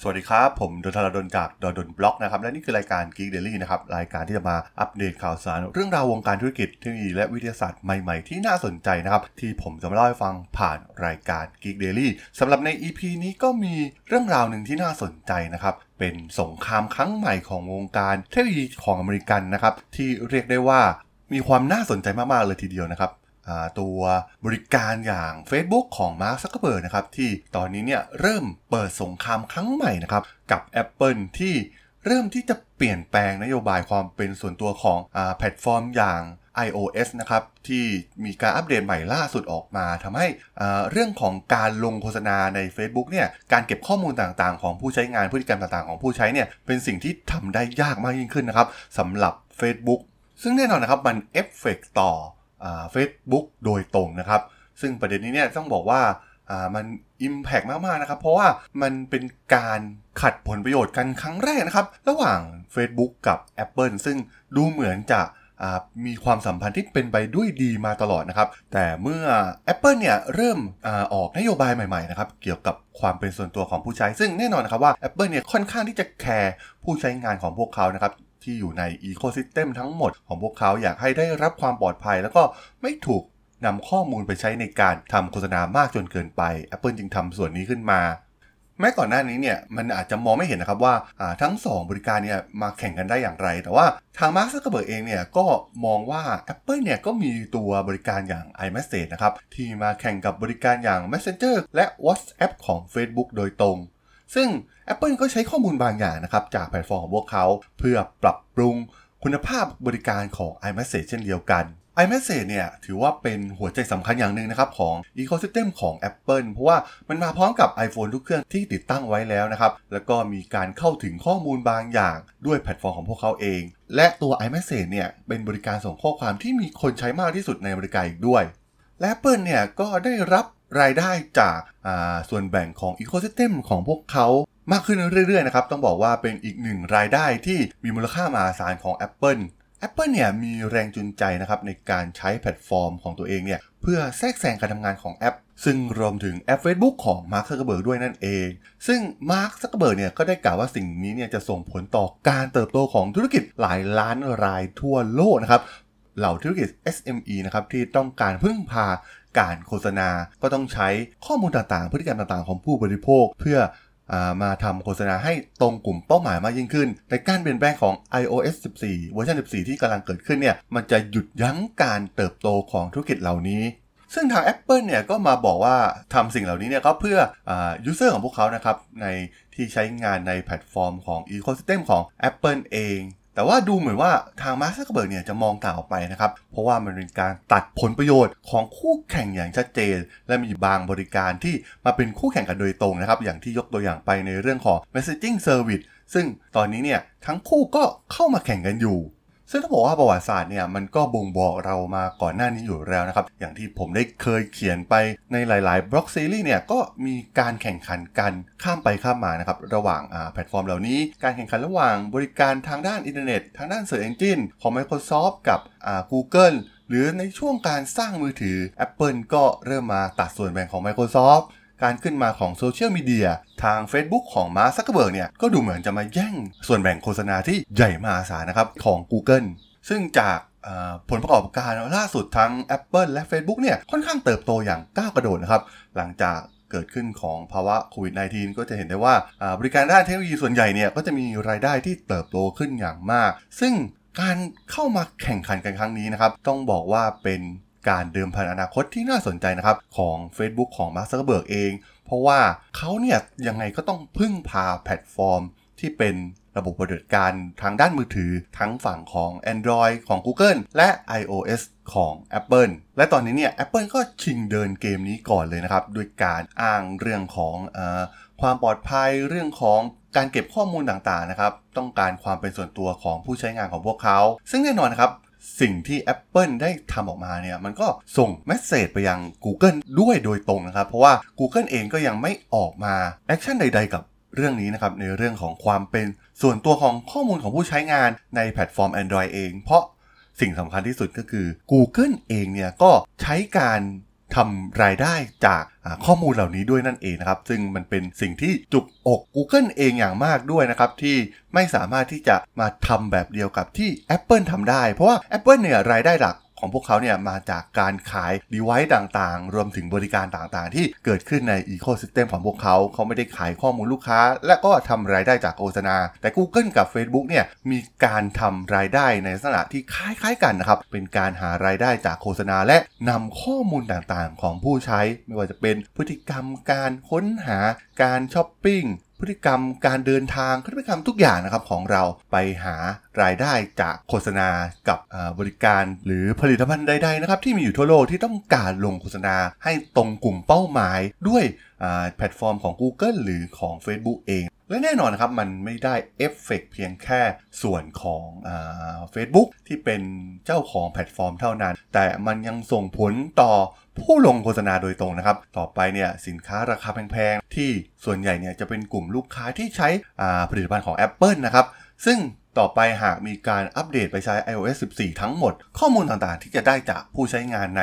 สวัสดีครับ ผมดนทรดนจากดนดนบล็อกนะครับ และนี่คือรายการ Geek Daily นะครับ รายการที่จะมาอัปเดตข่าวสาร เรื่องราววงการธุรกิจเทคโนโลยีและวิทยาศาสตร์ใหม่ๆ ที่น่าสนใจนะครับ ที่ผมจะมาเล่าให้ฟังผ่านรายการ Geek Daily สำหรับใน EP นี้ก็มีเรื่องราวหนึ่งที่น่าสนใจนะครับเป็นสงครามครั้งใหม่ของวงการเทคโนโลยีของอเมริกันนะครับที่เรียกได้ว่ามีความน่าสนใจมากๆเลยทีเดียวนะครับ ตัวบริการอย่าง Facebook ของ Mark Zuckerberg นะครับ ที่ตอนนี้เนี่ยเริ่มเปิดสงครามครั้งใหม่นะครับ กับ Apple ที่เริ่มที่จะเปลี่ยนแปลงนโยบายความเป็นส่วนตัวของอแพลตฟอร์มอย่าง iOS นะครับ ที่มีการอัปเดตใหม่ล่าสุดออกมาทำให้เรื่องของการลงโฆษณาใน Facebook เนี่ยการเก็บข้อมูลต่างๆ ของผู้ใช้งานพฤติกรรมต่างๆ ของผู้ใช้เนี่ยเป็นสิ่งที่ทำได้ยากมากยิ่งขึ้นนะครับสำหรับ Facebook ซึ่งแน่นอนนะครับมันเอฟเฟกต่อ เฟซบุ๊กโดยตรงนะครับ ซึ่งประเด็นนี้เนี่ยต้องบอกว่ามัน Impact มากๆนะครับ เพราะว่ามันเป็นการขัดผลประโยชน์กันครั้งแรกนะครับ ระหว่าง Facebook กับ Apple ซึ่งดูเหมือนจะมีความสัมพันธ์ที่เป็นไปด้วยดีมาตลอดนะครับ แต่เมื่อ Apple เนี่ยเริ่มอออกนโยบายใหม่ๆนะครับ เกี่ยวกับความเป็นส่วนตัวของผู้ใช้ ซึ่งแน่นอนนะครับว่า Apple เนี่ยค่อนข้างที่จะแคร์ผู้ใช้งานของพวกเขานะครับ ที่อยู่ใน ecosystem ทั้งหมดของพวกเขาอยากให้ได้รับความปลอดภัย แล้วก็ไม่ถูกนำข้อมูลไปใช้ในการทำโฆษณามากจนเกินไป Apple จึงทำส่วนนี้ขึ้นมาแม้ก่อนหน้านี้เนี่ยมันอาจจะมองไม่เห็นนะครับว่าทั้ง 2 บริการเนี่ยมาแข่งกันได้อย่างไร แต่ว่าทาง Mark Zuckerberg เองเนี่ยก็มองว่า Apple เนี่ยก็มีตัวบริการอย่าง iMessage นะครับที่มาแข่งกับบริการอย่าง Messenger และ WhatsApp ของ Facebook โดยตรง ซึ่ง Apple ก็ใช้ข้อมูลบางอย่างนะครับ จากแพลตฟอร์มของพวกเขา เพื่อปรับปรุงคุณภาพบริการของ iMessage เช่นเดียวกัน iMessage เนี่ยถือว่าเป็นหัวใจสำคัญอย่างหนึ่งนะครับ ของ Ecosystem ของ Apple เพราะว่ามันมาพร้อมกับ iPhone ทุกเครื่องที่ติดตั้งไว้แล้วนะครับ แล้วก็มีการเข้าถึงข้อมูลบางอย่างด้วยแพลตฟอร์มของพวกเขาเอง และตัว iMessage เนี่ยเป็นบริการส่งข้อความที่มีคนใช้มากที่สุดในบริการอีกด้วยและ Apple เนี่ยก็ได้รับ รายได้จากส่วนแบ่งของ Ecosystem ของพวกเขามากขึ้นเรื่อยๆนะครับ ต้องบอกว่าเป็นอีกหนึ่งรายได้ที่มีมูลค่ามหาศาลของ Apple Apple เนี่ยมีแรงจูงใจนะครับในการใช้แพลตฟอร์มของตัวเองเนี่ยเพื่อแทรกแซงการทำงานของแอป ซึ่งรวมถึงแอป Facebook ของ Mark Zuckerberg ด้วยนั่นเอง ซึ่ง Mark Zuckerberg เนี่ยก็ได้กล่าวว่าสิ่งนี้เนี่ยจะส่งผลต่อการเติบโตของธุรกิจหลายล้านรายทั่วโลกนะครับเหล่าธุรกิจ SME นะครับที่ต้องการพึ่งพา การโฆษณา ก็ต้องใช้ข้อมูลต่างๆ พฤติกรรมต่างๆ ของผู้บริโภคเพื่อมาทำโฆษณาให้ตรงกลุ่มเป้าหมายมากยิ่งขึ้น แต่การเปลี่ยนแปลงของ iOS 14 เวอร์ชัน 14 ที่กำลังเกิดขึ้นเนี่ย มันจะหยุดยั้งการเติบโตของธุรกิจเหล่านี้ ซึ่งทาง Apple เนี่ยก็มาบอกว่าทำสิ่งเหล่านี้เนี่ยก็เพื่ออ user ของพวกเขานะครับ ในที่ใช้งานในแพลตฟอร์มของ ecosystem ของ Apple เอง แต่ว่าดูเหมือนว่าทางมาร์คซักเบิร์กเนี่ยจะมองต่างออกไปนะครับ เพราะว่ามันเป็นการตัดผลประโยชน์ของคู่แข่งอย่างชัดเจน และมีบางบริการที่มาเป็นคู่แข่งกันโดยตรงนะครับ อย่างที่ยกตัวอย่างไปในเรื่องของ messaging service ซึ่งตอนนี้เนี่ยทั้งคู่ก็เข้ามาแข่งกันอยู่ ซึ่งต้องบอกว่าประวัติศาสตร์เนี่ยมันก็บ่งบอกเรามาก่อนหน้านี้อยู่แล้วนะครับ อย่างที่ผมได้เคยเขียนไปในหลาย ๆ บล็อกซีรีส์เนี่ยก็มีการแข่งขันกันข้ามไปข้ามมานะครับระหว่างแพลตฟอร์มเหล่านี้ การแข่งขันระหว่างบริการทางด้านอินเทอร์เน็ต ทางด้าน Search Engine ของ Microsoft กับ Google หรือในช่วงการสร้างมือถือ Apple ก็เริ่มมาตัดส่วนแบ่งของ Microsoft การขึ้นมาของโซเชียลมีเดียทาง Facebook ของมาร์คซักเกร์เบิร์กเนี่ย ก็ดูเหมือนจะมาแย่งส่วนแบ่งโฆษณาที่ใหญ่มหาศาลนะครับ ของ Google ซึ่งจากผลประกอบการล่าสุดทั้ง Apple และ Facebook เนี่ย ค่อนข้างเติบโตอย่างก้าวกระโดดนะครับ หลังจากเกิดขึ้นของภาวะโควิด -19 ก็จะเห็นได้ว่าบริการด้านเทคโนโลยีส่วนใหญ่เนี่ยก็จะมีรายได้ที่เติบโตขึ้นอย่างมาก ซึ่งการเข้ามาแข่งขันกันครั้งนี้นะครับ ต้องบอกว่าเป็น การเดิมพันอนาคตที่น่าสนใจนะครับ ของ Facebook ของ Mark Zuckerberg เอง เพราะว่าเขาเนี่ยยังไงก็ต้องพึ่งพาแพลตฟอร์มที่เป็นระบบปฏิบัติการทางด้านมือถือทั้งฝั่งของ Android ของ Google และ iOS ของ Apple และตอนนี้เนี่ย Apple ก็ชิงเดินเกมนี้ก่อนเลยนะครับ ด้วยการอ้างเรื่องของอความปลอดภัยเรื่องของการเก็บข้อมูลต่างๆนะครับ ต้องการความเป็นส่วนตัวของผู้ใช้งานของพวกเขา ซึ่งแน่นอนนะครับ สิ่งที่ Apple ได้ทำออกมาเนี่ยมันก็ส่ง message ไปยัง Google ด้วยโดยตรงนะครับ เพราะว่า Google เองก็ยังไม่ออกมา action ใด ๆ กับเรื่องนี้นะครับในเรื่องของความเป็นส่วนตัวของข้อมูลของผู้ใช้งานในแพลตฟอร์ม Android เอง เพราะสิ่งสำคัญที่สุดก็คือ Google เองเนี่ยก็ใช้การ ทำรายได้จากข้อมูลเหล่านี้ด้วยนั่นเองนะครับ ซึ่งมันเป็นสิ่งที่จุกอก Google เองอย่างมากด้วยนะครับ ที่ไม่สามารถที่จะมาทำแบบเดียวกับที่ Apple ทำได้ เพราะว่า Apple เนี่ยรายได้หลัก ของพวกเขาเนี่ยมาจากการขาย device ต่างๆ รวมถึงบริการต่างๆ ที่เกิดขึ้นใน ecosystem ของพวกเขา เขาไม่ได้ขายข้อมูลลูกค้า และก็ทำรายได้จากโฆษณา แต่ Google กับ Facebook เนี่ยมีการทำรายได้ในลักษณะที่คล้ายๆกันนะครับ เป็นการหารายได้จากโฆษณาและนำข้อมูลต่างๆ ของผู้ใช้ ไม่ว่าจะเป็นพฤติกรรมการค้นหาการช้อปปิ้ง พฤติกรรมการเดินทางพฤติกรรมทุกอย่างนะครับของเราไปหารายได้จากโฆษณากับบริการหรือผลิตภัณฑ์ใดๆนะครับที่มีอยู่ทั่วโลกที่ต้องการลงโฆษณาให้ตรงกลุ่มเป้าหมายด้วยแพลตฟอร์มของ Google หรือของ Facebook เอง และแน่นอนนะครับมันไม่ได้เอฟเฟกเพียงแค่ส่วนของเฟซบุ๊กที่เป็นเจ้าของแพลตฟอร์มเท่านั้น แต่มันยังส่งผลต่อผู้ลงโฆษณาโดยตรงนะครับ ต่อไปเนี่ยสินค้าราคาแพงๆ ที่ส่วนใหญ่เนี่ยจะเป็นกลุ่มลูกค้าที่ใช้ผลิตภัณฑ์ของ Apple นะครับ ซึ่ง ต่อไปหากมีการอัปเดตไปใช้ iOS 14 ทั้งหมด ข้อมูลต่างๆ ที่จะได้จากผู้ใช้งานใน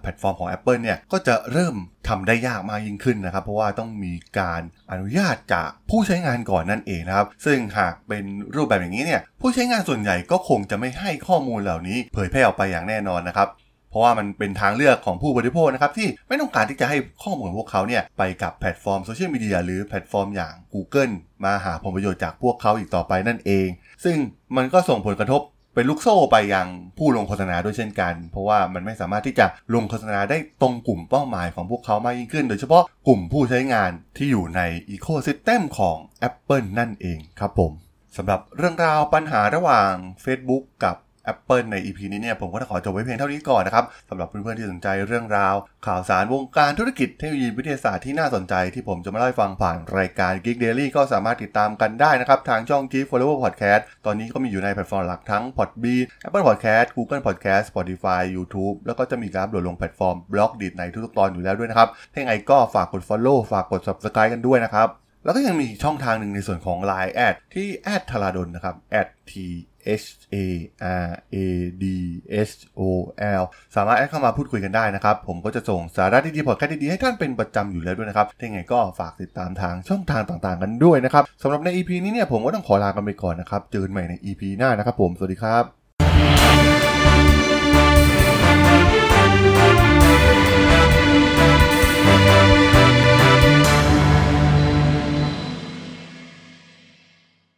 แพลตฟอร์มของ Apple เนี่ยก็จะเริ่มทำได้ยากมากยิ่งขึ้นนะครับ เพราะว่าต้องมีการอนุญาตจากผู้ใช้งานก่อนนั่นเองนะครับ ซึ่งหากเป็นรูปแบบอย่างนี้เนี่ยผู้ใช้งานส่วนใหญ่ก็คงจะไม่ให้ข้อมูลเหล่านี้ เผยแพร่ออกไปอย่างแน่นอนนะครับ เพราะว่ามันเป็นทางเลือกของผู้บริโภคนะครับที่ไม่ต้องการที่จะให้ข้อมูลของพวกเขาเนี่ยไปกับแพลตฟอร์มโซเชียลมีเดียหรือแพลตฟอร์มอย่าง Google มาหาผลประโยชน์จากพวกเขาอีกต่อไปนั่นเอง ซึ่งมันก็ส่งผลกระทบเป็นลูกโซ่ไปยังผู้ลงโฆษณาด้วยเช่นกัน เพราะว่ามันไม่สามารถที่จะลงโฆษณาได้ตรงกลุ่มเป้าหมายของพวกเขามากยิ่งขึ้น โดยเฉพาะกลุ่มผู้ใช้งานที่อยู่ใน ecosystem ของ Apple นั่นเองครับผมสำหรับเรื่องราวปัญหาระหว่าง Facebook กับ Apple ใน EP นี้เนี่ยผมก็จะขอจบไว้เพียงเท่านี้ก่อนนะครับสำหรับเพื่อนๆที่สนใจเรื่องราว ข่าวสารวงการธุรกิจเทคโนโลยีวิทยาศาสตร์ที่น่าสนใจที่ผมจะมาเล่าให้ฟังผ่านรายการ Geek Daily ก็สามารถติดตามกันได้นะครับ ทางช่อง Geek Forever Podcast ตอนนี้ก็มีอยู่ในแพลตฟอร์มหลักทั้ง Podbean Apple Podcast Google Podcast Spotify YouTube แล้วก็จะมีการโหลดลงแพลตฟอร์ม Blockdit ในทุกๆตอนอยู่แล้วด้วยนะครับถ้าไงก็ฝากกด Follow ฝากกด Subscribe กันด้วยนะครับแล้วก็ยังมีช่องทางหนึ่งในส่วนของ Line แอดที่แอด tharadhol นะครับ t H A R A D S O L สามารถแอดเข้ามาพูดคุยกันได้นะครับ ผมก็จะส่งสาระดีๆพอดแคสต์ดีๆให้ท่านเป็นประจำอยู่แล้วด้วยนะครับถ้าไงก็ฝากติดตามทางช่องทางต่างๆกันด้วยนะครับสำหรับใน EP นี้เนี่ยผมก็ต้องขอลากันไปก่อนนะครับ เจอกันใหม่ใน EP หน้านะครับผม สวัสดีครับ